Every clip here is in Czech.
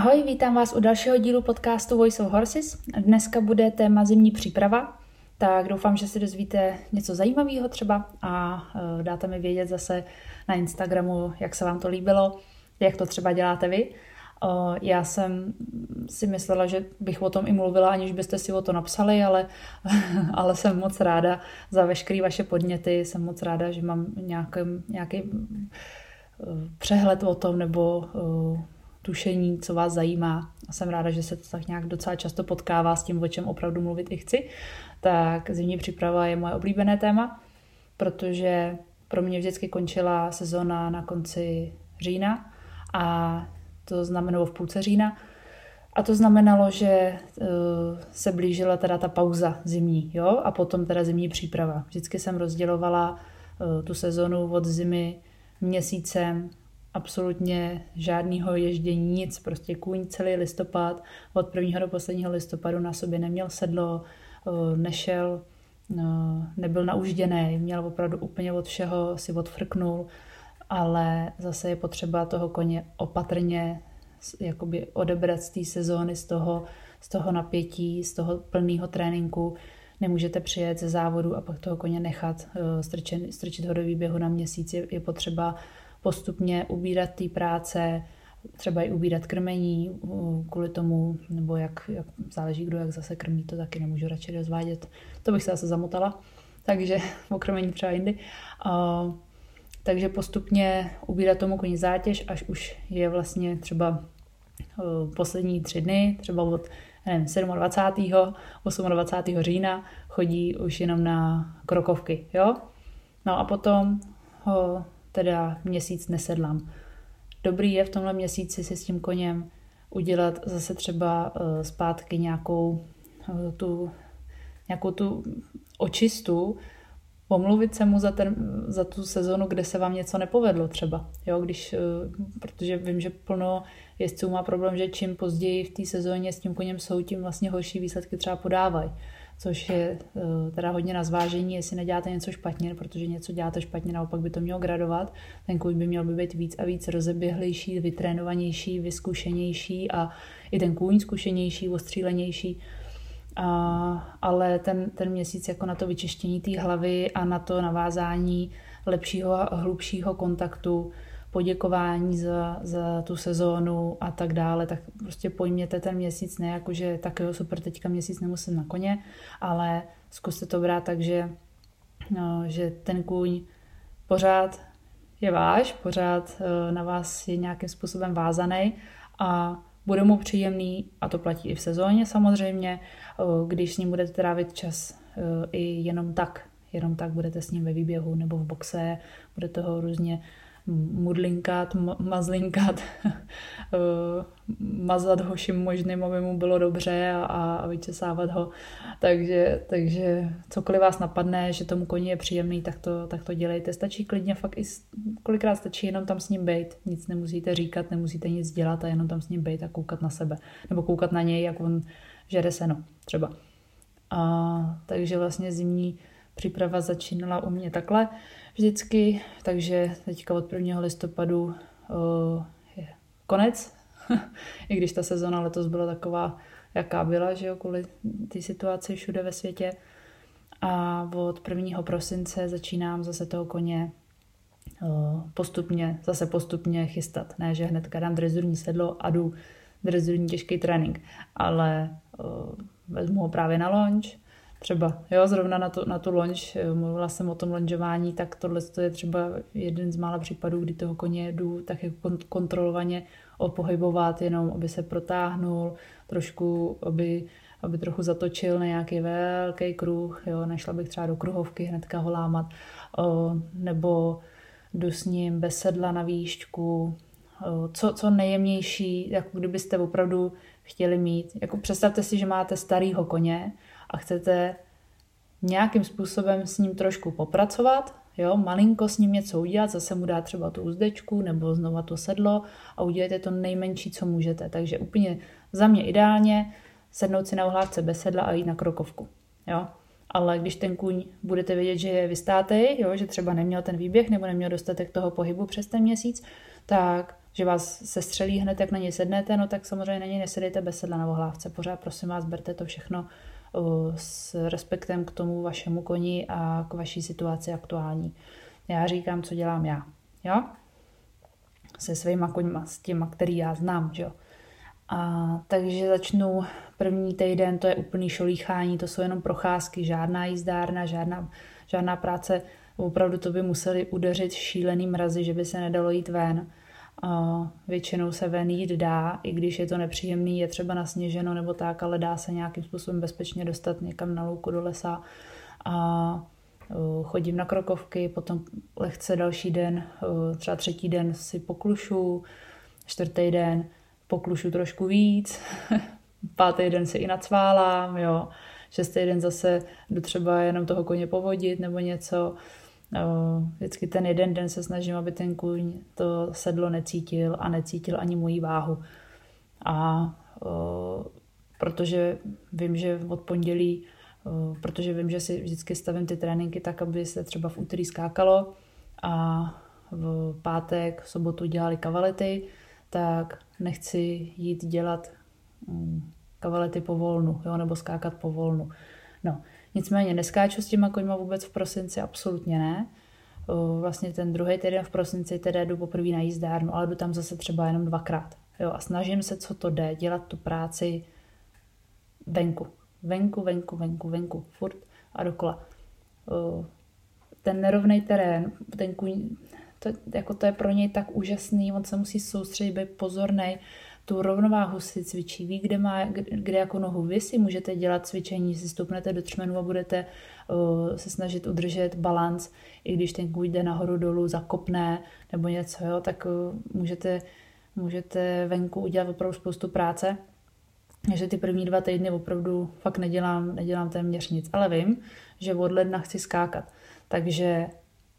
Ahoj, vítám vás u dalšího dílu podcastu Voice of Horses. Dneska bude téma zimní příprava, tak doufám, že si dozvíte něco zajímavého třeba a e, dáte mi vědět zase na Instagramu, jak se vám to líbilo, jak to třeba děláte vy. Já jsem si myslela, že bych o tom i mluvila, aniž byste si o to napsali, ale, ale jsem moc ráda za veškeré vaše podněty. Jsem moc ráda, že mám nějaký, nějaký e, přehled o tom nebo e, tušení, co vás zajímá. A jsem ráda, že se to tak nějak docela často potkává s tím, o čem opravdu mluvit i chci. Tak zimní příprava je moje oblíbené téma, protože pro mě vždycky končila sezona na konci října a to znamenalo v půlce října. A to znamenalo, že uh, se blížila teda ta pauza zimní, jo, a potom teda zimní příprava. Vždycky jsem rozdělovala uh, tu sezonu od zimy měsícem absolutně žádného ježdění, nic, prostě kůň celý listopad, od prvního do posledního listopadu na sobě neměl sedlo, eh, nešel, eh, nebyl naužděný, měl opravdu úplně od všeho, si odfrknul, ale zase je potřeba toho koně opatrně jakoby odebrat z té sezóny, z toho, z toho napětí, z toho plného tréninku. Nemůžete přijet ze závodu a pak toho koně nechat eh, strčen, strčit ho do výběhu na měsíc. Je, je potřeba postupně ubírat té práce, třeba i ubírat krmení kvůli tomu, nebo jak, jak záleží, kdo jak zase krmí, to taky nemůžu radši rozvádět. To bych se zase zamotala, takže o krmení třeba jindy. Uh, takže postupně ubírat tomu koni zátěž, až už je vlastně třeba uh, poslední tři dny, třeba od nevím, 27. 28. října chodí už jenom na krokovky, jo? No a potom ho teda měsíc nesedlám. Dobrý je v tomhle měsíci si s tím koněm udělat zase třeba uh, zpátky nějakou uh, tu, nějakou tu očistu, pomluvit se mu za, ten, za tu sezonu, kde se vám něco nepovedlo třeba. Jo, když, uh, protože vím, že plno jezdců má problém, že čím později v té sezóně s tím koněm jsou, tím vlastně horší výsledky třeba podávají což je eh, teda hodně na zvážení, jestli neděláte něco špatně, protože něco děláte špatně, naopak by to mělo gradovat. Ten kůň by měl by být víc a víc rozeběhlejší, vytrénovanější, vyskušenější a i ten kůň zkušenější, ostřílenější. A, ale ten, ten měsíc jako na to vyčištění té hlavy a na to navázání lepšího a hlubšího kontaktu poděkování za, za tu sezónu a tak dále, tak prostě pojměte ten měsíc ne jako, že tak jo, super, teďka měsíc nemusím na koně, ale zkuste to brát tak, že, no, že ten kůň pořád je váš, pořád uh, na vás je nějakým způsobem vázaný a bude mu příjemný, a to platí i v sezóně samozřejmě, uh, když s ním budete trávit čas uh, i jenom tak, jenom tak budete s ním ve výběhu nebo v boxe, budete ho různě mudlinkat, mazlinkat, eh, mazat ho vším možným, aby mu bylo dobře a, a vyčesávat ho. Takže, takže cokoliv vás napadne, že tomu koni je příjemný, tak to, tak to dělejte. Stačí klidně fakt i kolikrát stačí jenom tam s ním být. Nic nemusíte říkat, nemusíte nic dělat a jenom tam s ním být a koukat na sebe. Nebo koukat na něj, jak on žere seno třeba. A, takže vlastně zimní příprava začínala u mě takhle vždycky, takže teďka od 1. listopadu uh, je konec, i když ta sezona letos byla taková, jaká byla, že jo, kvůli té situaci všude ve světě. A od 1. prosince začínám zase toho koně uh, postupně, zase postupně chystat. Ne, že hned dám drezurní sedlo a jdu drezurní těžký trénink, ale uh, vezmu ho právě na launch, Třeba, jo, zrovna na, to, na tu lonž, eh, mluvila jsem o tom lonžování, tak tohle je třeba jeden z mála případů, kdy toho koně jdu tak jako kontrolovaně opohybovat, jenom aby se protáhnul, trošku, aby, aby trochu zatočil na nějaký velký kruh, jo, nešla bych třeba do kruhovky hnedka ho lámat, o, nebo jdu s ním bez sedla na výšťku, o, co, co nejjemnější, jako kdybyste opravdu chtěli mít. Jako představte si, že máte starýho koně, a chcete nějakým způsobem s ním trošku popracovat, jo, malinko s ním něco udělat, zase mu dát třeba tu uzdečku nebo znova to sedlo a udělejte to nejmenší, co můžete. Takže úplně za mě ideálně sednout si na ohlávce bez sedla a jít na krokovku. Jo? Ale když ten kůň budete vědět, že je vystátej, jo, že třeba neměl ten výběh nebo neměl dostatek toho pohybu přes ten měsíc, tak že vás se střelí hned, jak na ně sednete, no tak samozřejmě na ně nesedejte bez sedla na vohlávce. Pořád prosím vás, berte to všechno s respektem k tomu vašemu koni a k vaší situaci aktuální. Já říkám, co dělám já. Jo? Se svýma koňma, s těma, který já znám, jo. A, takže začnu první týden, to je úplný šolíchání, to jsou jenom procházky, žádná jízdárna, žádná, žádná práce. Opravdu to by museli udeřit šílený mrazy, že by se nedalo jít ven. Většinou se ven jít dá, i když je to nepříjemný, je třeba nasněženo nebo tak, ale dá se nějakým způsobem bezpečně dostat někam na louku do lesa. A chodím na krokovky, potom lehce další den, třeba třetí den si poklušu, čtvrtý den poklušu trošku víc, pátý den si i nacválám, jo, šestý den zase jdu třeba jenom toho koně povodit nebo něco. Vždycky ten jeden den se snažím, aby ten kůň to sedlo necítil a necítil ani moji váhu. A protože vím, že od pondělí, protože vím, že si vždycky stavím ty tréninky tak, aby se třeba v úterý skákalo a v pátek, v sobotu dělali kavalety, tak nechci jít dělat mm, kavalety po volnu, jo, nebo skákat po volnu. No, nicméně neskáču s těma koňma vůbec v prosinci, absolutně ne. Vlastně ten druhý týden v prosinci teda jdu poprvé na jízdárnu, ale jdu tam zase třeba jenom dvakrát. Jo, a snažím se, co to jde, dělat tu práci venku. Venku, venku, venku, venku, furt a dokola. Ten nerovný terén, ten kůň, to, jako to je pro něj tak úžasný, on se musí soustředit, být pozorný, tu rovnováhu si cvičí, ví, kde, má, kde, jako nohu. Vy si můžete dělat cvičení, si stoupnete do třmenu a budete uh, se snažit udržet balans, i když ten kůň jde nahoru dolů, zakopne nebo něco, jo, tak uh, můžete, můžete venku udělat opravdu spoustu práce. Takže ty první dva týdny opravdu fakt nedělám, nedělám téměř nic, ale vím, že od ledna chci skákat, takže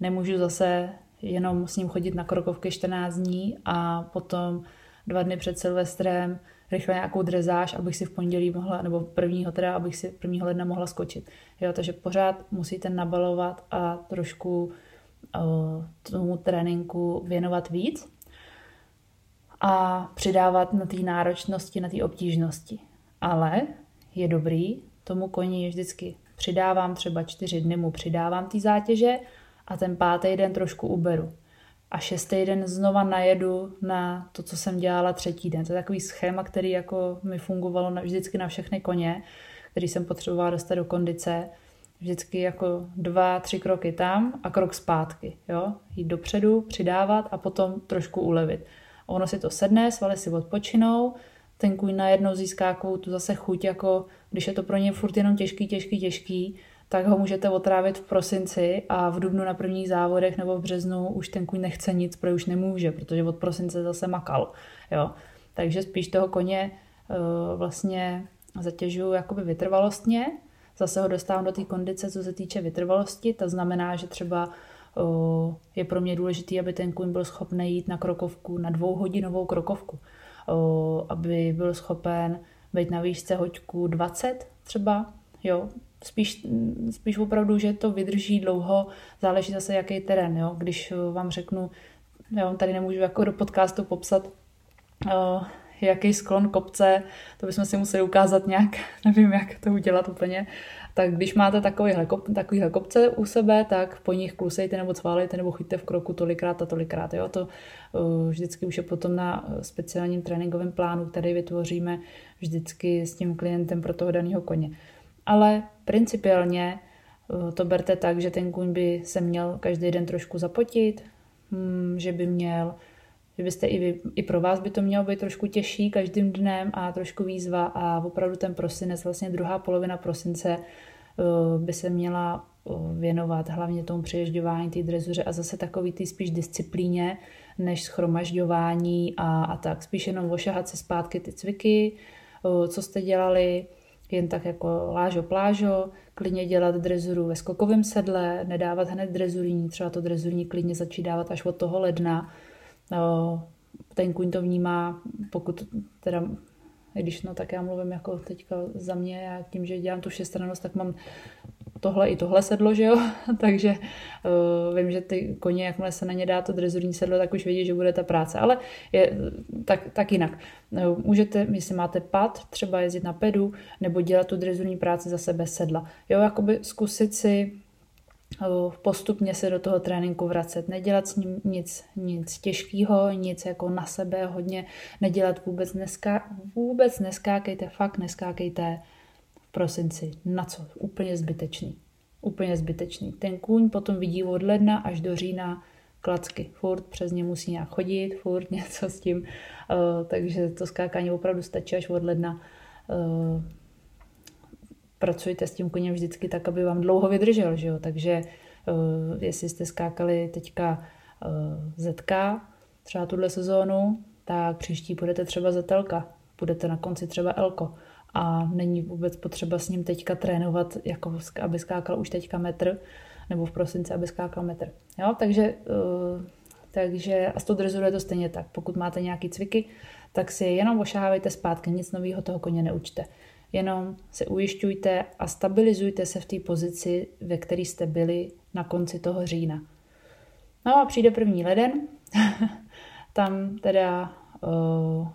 nemůžu zase jenom s ním chodit na krokovky 14 dní a potom dva dny před Silvestrem rychle nějakou drezáž, abych si v pondělí mohla, nebo prvního teda, abych si prvního ledna mohla skočit. Jo, takže pořád musíte nabalovat a trošku uh, tomu tréninku věnovat víc a přidávat na té náročnosti, na té obtížnosti. Ale je dobrý, tomu koni vždycky přidávám třeba čtyři dny mu přidávám ty zátěže a ten pátý den trošku uberu. A šestý den znova najedu na to, co jsem dělala třetí den. To je takový schéma, který jako mi fungovalo na, vždycky na všechny koně, který jsem potřebovala dostat do kondice. Vždycky jako dva, tři kroky tam a krok zpátky. Jo? Jít dopředu, přidávat a potom trošku ulevit. A ono si to sedne, svaly si odpočinou, ten kůň najednou získá tu zase chuť, jako když je to pro ně furt jenom těžký, těžký, těžký, tak ho můžete otrávit v prosinci a v dubnu na prvních závodech nebo v březnu už ten kůň nechce nic, protože už nemůže, protože od prosince zase makal. Jo. Takže spíš toho koně uh, vlastně zatěžuju jakoby vytrvalostně, zase ho dostávám do té kondice, co se týče vytrvalosti, to znamená, že třeba uh, je pro mě důležité, aby ten kůň byl schopný jít na krokovku, na dvouhodinovou krokovku, uh, aby byl schopen být na výšce hoďku 20 třeba, jo, spíš, spíš opravdu, že to vydrží dlouho, záleží zase jaký terén, jo? když vám řeknu, já vám tady nemůžu jako do podcastu popsat, uh, jaký sklon kopce, to bychom si museli ukázat nějak, nevím, jak to udělat úplně, tak když máte takovýhle, kop, takovýhle kopce u sebe, tak po nich klusejte nebo cválejte nebo chyťte v kroku tolikrát a tolikrát. Jo? To uh, vždycky už je potom na speciálním tréninkovém plánu, který vytvoříme vždycky s tím klientem pro toho daného koně ale principiálně eh, to berte tak, že ten kůň by se měl každý den trošku zapotit, hm, že by měl, že byste i, vy, i pro vás by to mělo být trošku těžší každým dnem a trošku výzva a opravdu ten prosinec, vlastně druhá polovina prosince eh, by se měla eh, věnovat hlavně tomu přeježďování té drezuře a zase takový ty spíš disciplíně, než schromažďování a, a tak. Spíš jenom ošahat se zpátky ty cviky, co jste dělali, jen tak jako lážo plážo, klidně dělat drezuru ve skokovém sedle, nedávat hned drezurní, třeba to drezurní klidně začít dávat až od toho ledna. No, ten kuň to vnímá, pokud teda když no, tak já mluvím jako teďka za mě, já tím, že dělám tu všestrannost, tak mám tohle i tohle sedlo, že jo, takže uh, vím, že ty koně, jakmile se na ně dá to drezurní sedlo, tak už vědí, že bude ta práce, ale je tak, tak jinak. Uh, můžete, jestli máte pad, třeba jezdit na pedu, nebo dělat tu drezurní práci za sebe sedla. Jo, jakoby zkusit si postupně se do toho tréninku vracet, nedělat s ním nic, nic těžkého, nic jako na sebe hodně, nedělat. Vůbec, neská, vůbec neskákejte, fakt neskákejte prosinci, na co, úplně zbytečný, úplně zbytečný. Ten kůň potom vidí od ledna až do října klacky, furt přes ně musí nějak chodit, furt něco s tím, takže to skákání opravdu stačí až od ledna. Pracujte s tím koněm vždycky tak, aby vám dlouho vydržel, že jo? takže uh, jestli jste skákali teďka ZK, třeba tuhle sezónu, tak příští budete třeba zetelka, budete na konci třeba Elko a není vůbec potřeba s ním teďka trénovat, jako aby skákal už teďka metr, nebo v prosinci, aby skákal metr. Jo? Takže, uh, takže a s tou drezurou je to stejně tak. Pokud máte nějaký cviky, tak si jenom ošahávejte zpátky, nic nového toho koně neučte. Jenom se ujišťujte a stabilizujte se v té pozici, ve které jste byli na konci toho října. No a přijde první leden, tam teda uh,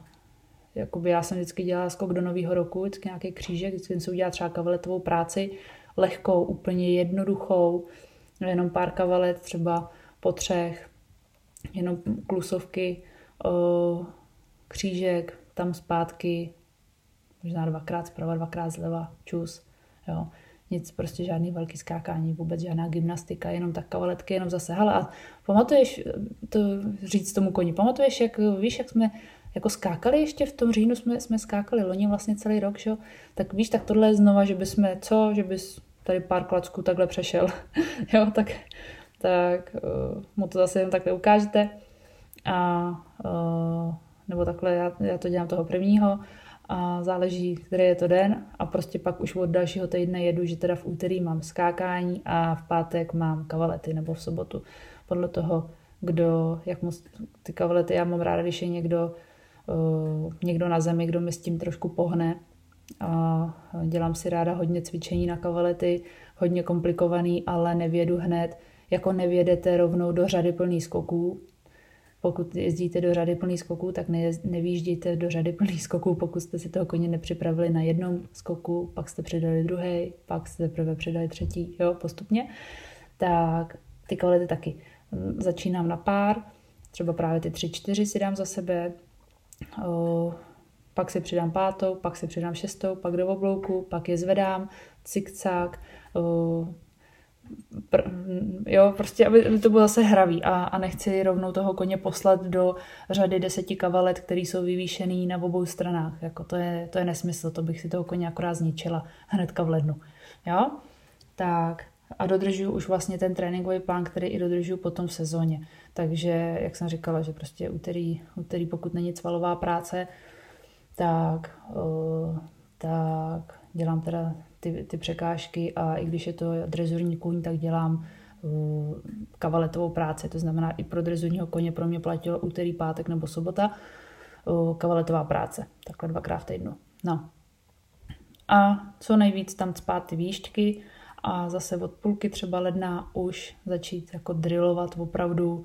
jakoby já jsem vždycky dělala skok do nového roku, vždycky nějaký křížek, vždycky jsem si udělala třeba kavaletovou práci, lehkou, úplně jednoduchou, jenom pár kavalet, třeba po třech, jenom klusovky, křížek, tam zpátky, možná dvakrát zprava, dvakrát zleva, čus, jo. Nic, prostě žádný velký skákání, vůbec žádná gymnastika, jenom tak kavaletky, jenom zase. Hele, a pamatuješ, to říct tomu koni, pamatuješ, jak, víš, jak jsme jako skákali ještě v tom říjnu, jsme, jsme skákali loni vlastně celý rok, že? tak víš, tak tohle je znova, že bychom, co, že bys tady pár klacků takhle přešel, jo, tak, tak uh, mu to zase jen takhle ukážete a uh, nebo takhle, já, já to dělám toho prvního a záleží, který je to den a prostě pak už od dalšího týdne jedu, že teda v úterý mám skákání a v pátek mám kavalety nebo v sobotu. Podle toho, kdo, jak moc, ty kavalety, já mám ráda, když je někdo, někdo na zemi, kdo mi s tím trošku pohne a dělám si ráda hodně cvičení na kavalety, hodně komplikovaný, ale nevědu hned, jako nevědete rovnou do řady plný skoků, pokud jezdíte do řady plný skoků, tak ne, nevýjíždějte do řady plný skoků, pokud jste si toho koně nepřipravili na jednom skoku, pak jste přidali druhý, pak jste teprve přidali třetí, jo, postupně. Tak ty kvality taky. Začínám na pár, třeba právě ty tři, čtyři si dám za sebe, pak si přidám pátou, pak si přidám šestou, pak do oblouku, pak je zvedám, cikcák, pr- jo, prostě, aby, to bylo zase hravý a, a nechci rovnou toho koně poslat do řady deseti kavalet, který jsou vyvýšený na obou stranách. Jako to, je, to je nesmysl, to bych si toho koně akorát zničila hnedka v lednu. Jo? Tak a dodržuju už vlastně ten tréninkový plán, který i dodržuju potom v sezóně. Takže, jak jsem říkala, že prostě úterý, úterý pokud není cvalová práce, tak, tak dělám teda ty, ty překážky a i když je to drezurní kůň, tak dělám uh, kavaletovou práci, to znamená i pro drezurního koně pro mě platilo úterý, pátek nebo sobota uh, kavaletová práce, takhle dvakrát v týdnu. No. A co nejvíc tam spát ty výšťky a zase od půlky třeba ledna už začít jako drillovat opravdu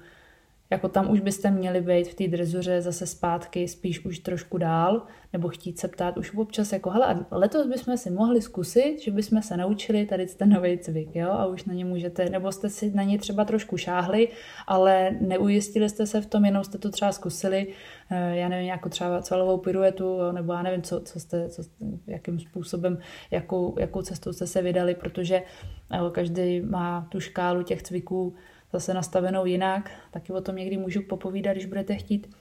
jako tam už byste měli být v té drezuře zase zpátky, spíš už trošku dál, nebo chtít se ptát už občas jako, hele, letos bychom si mohli zkusit, že bychom se naučili tady ten nový cvik, jo, a už na ně můžete, nebo jste si na ně třeba trošku šáhli, ale neujistili jste se v tom, jenom jste to třeba zkusili, eh, já nevím, jako třeba celovou piruetu, nebo já nevím, co, co jste, co, jakým způsobem, jakou, jakou cestou jste se vydali, protože eh, každý má tu škálu těch cviků, zase nastavenou jinak. Taky o tom někdy můžu popovídat, když budete chtít,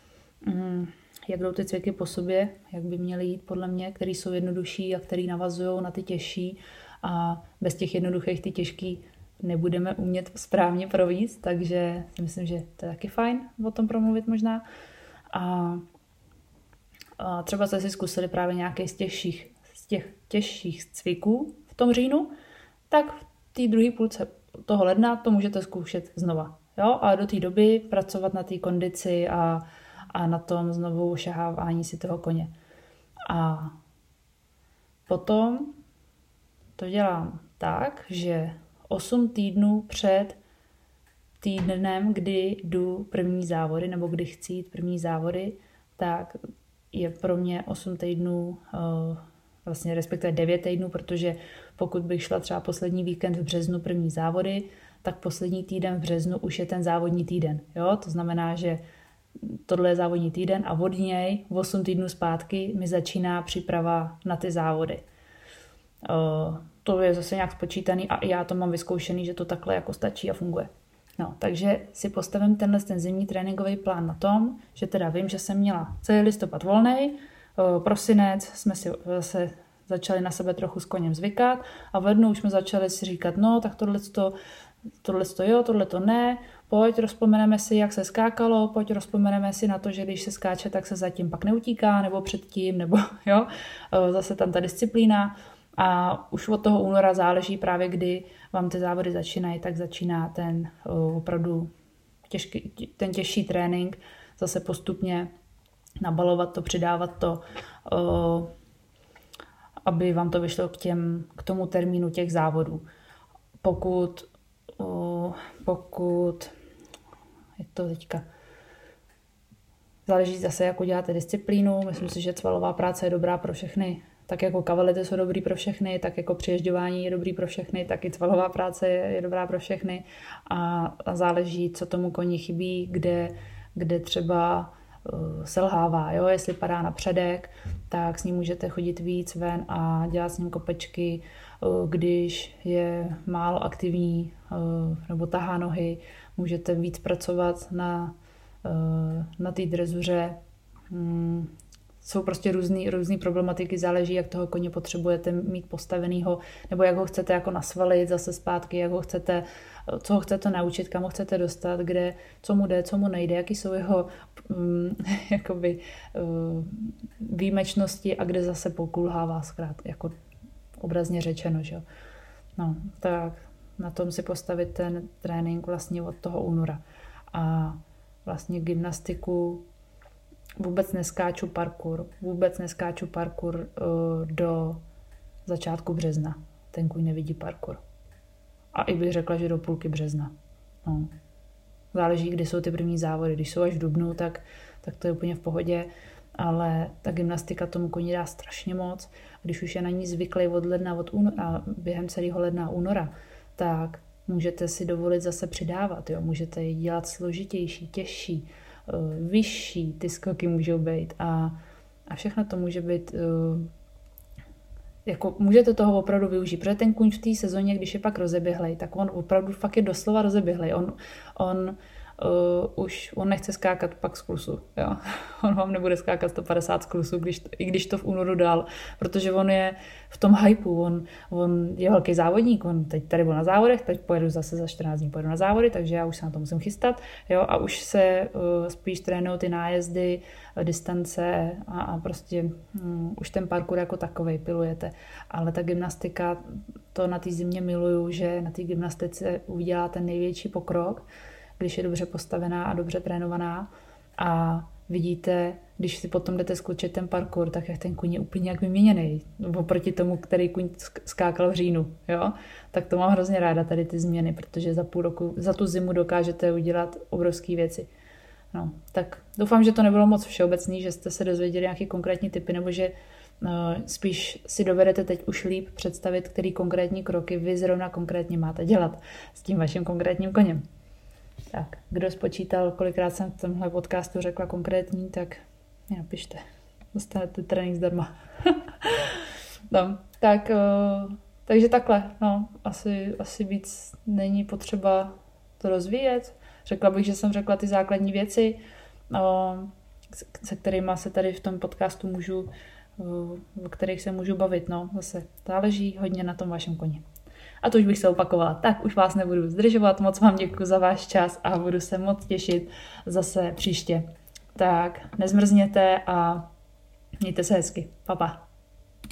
mm, jak jdou ty cviky po sobě, jak by měly jít podle mě, které jsou jednodušší a které navazují na ty těžší a bez těch jednoduchých ty těžký nebudeme umět správně províst, takže si myslím, že to je taky fajn o tom promluvit možná. A, a třeba jste si zkusili právě nějaký z, těžších, z těch těžších cviků v tom říjnu, tak v té druhé půlce toho ledna to můžete zkoušet znova. Jo? A do té doby pracovat na té kondici a, a na tom znovu šahávání si toho koně. A potom to dělám tak, že 8 týdnů před týdnem, kdy jdu první závody, nebo kdy chci jít první závody, tak je pro mě 8 týdnů, eh, vlastně respektive 9 týdnů, protože pokud bych šla třeba poslední víkend v březnu první závody, tak poslední týden v březnu už je ten závodní týden. Jo? To znamená, že tohle je závodní týden a od něj 8 týdnů zpátky mi začíná příprava na ty závody. To je zase nějak spočítaný a já to mám vyzkoušený, že to takhle jako stačí a funguje. No, takže si postavím tenhle ten zimní tréninkový plán na tom, že teda vím, že jsem měla celý listopad volný, prosinec jsme si zase začali na sebe trochu s koněm zvykat a v lednu už jsme začali si říkat, no tak tohle to, tohle to jo, tohle to ne, pojď rozpomeneme si, jak se skákalo, pojď rozpomeneme si na to, že když se skáče, tak se zatím pak neutíká, nebo předtím, nebo jo, zase tam ta disciplína. A už od toho února záleží právě, kdy vám ty závody začínají, tak začíná ten opravdu těžký, ten těžší trénink, zase postupně nabalovat to, přidávat to, aby vám to vyšlo k, těm, k tomu termínu těch závodů. Pokud, pokud, je to teďka, záleží zase, jak uděláte disciplínu. Myslím si, že cvalová práce je dobrá pro všechny tak jako kavalety jsou dobrý pro všechny, tak jako přiježďování je dobrý pro všechny, tak i cvalová práce je, je dobrá pro všechny a, a záleží, co tomu koni chybí, kde, kde třeba selhává. Jo? Jestli padá na předek, tak s ním můžete chodit víc ven a dělat s ním kopečky. Uh, když je málo aktivní uh, nebo tahá nohy, můžete víc pracovat na, na té drezuře. Um, jsou prostě různý, různý problematiky, záleží, jak toho koně potřebujete mít postavenýho, nebo jak ho chcete jako nasvalit zase zpátky, jak ho chcete, co ho chcete naučit, kam ho chcete dostat, kde, co mu jde, co mu nejde, jaký jsou jeho um, jakoby, uh, výjimečnosti a kde zase pokulhává zkrát, jako obrazně řečeno, že No, tak na tom si postavit ten trénink vlastně od toho února. A vlastně gymnastiku vůbec neskáču parkour, vůbec neskáču parkour uh, do začátku března. Ten kůň nevidí parkour. A i bych řekla, že do půlky března. No. Záleží, kdy jsou ty první závody. Když jsou až v dubnu, tak, tak to je úplně v pohodě, ale ta gymnastika tomu koni dá strašně moc. Když už je na ní zvyklý od ledna, od února, během celého ledna února, tak můžete si dovolit zase přidávat. Jo? Můžete ji dělat složitější, těžší, Eh, vyšší ty skoky můžou být a, a všechno to může být eh, jako můžete toho opravdu využít, protože ten kuň v té sezóně, když je pak rozeběhlej, tak on opravdu fakt je doslova rozeběhlej. On, on uh, už on nechce skákat pak z klusu. Jo? On vám nebude skákat 150 z klusu, když, i když to v únoru dal, protože on je v tom hypeu, on, on je velký závodník, on teď tady byl na závodech, teď pojedu zase za 14 dní pojedu na závody, takže já už se na to musím chystat jo? a už se uh, spíš trénují ty nájezdy, uh, distance a, a prostě um, už ten parkour jako takovej pilujete. Ale ta gymnastika, to na té zimě miluju, že na té gymnastice uděláte největší pokrok, když je dobře postavená a dobře trénovaná. A vidíte, když si potom jdete skočit ten parkour, tak je ten kuň je úplně jak vyměněný. Oproti tomu, který kuň skákal v říjnu. Jo? Tak to mám hrozně ráda, tady ty změny, protože za půl roku, za tu zimu dokážete udělat obrovské věci. No, tak doufám, že to nebylo moc všeobecný, že jste se dozvěděli nějaké konkrétní typy, nebo že uh, spíš si dovedete teď už líp představit, který konkrétní kroky vy zrovna konkrétně máte dělat s tím vaším konkrétním koněm. Tak, kdo spočítal, kolikrát jsem v tomhle podcastu řekla konkrétní, tak mě napište. Dostanete trénink zdarma. no, tak, uh, takže takhle, no, asi, asi víc není potřeba to rozvíjet. Řekla bych, že jsem řekla ty základní věci, uh, se kterými se tady v tom podcastu můžu, uh, o kterých se můžu bavit. No, zase záleží hodně na tom vašem koni. A to už bych se opakovala. Tak už vás nebudu zdržovat, moc vám děkuji za váš čas a budu se moc těšit zase příště. Tak nezmrzněte a mějte se hezky. Pa, pa.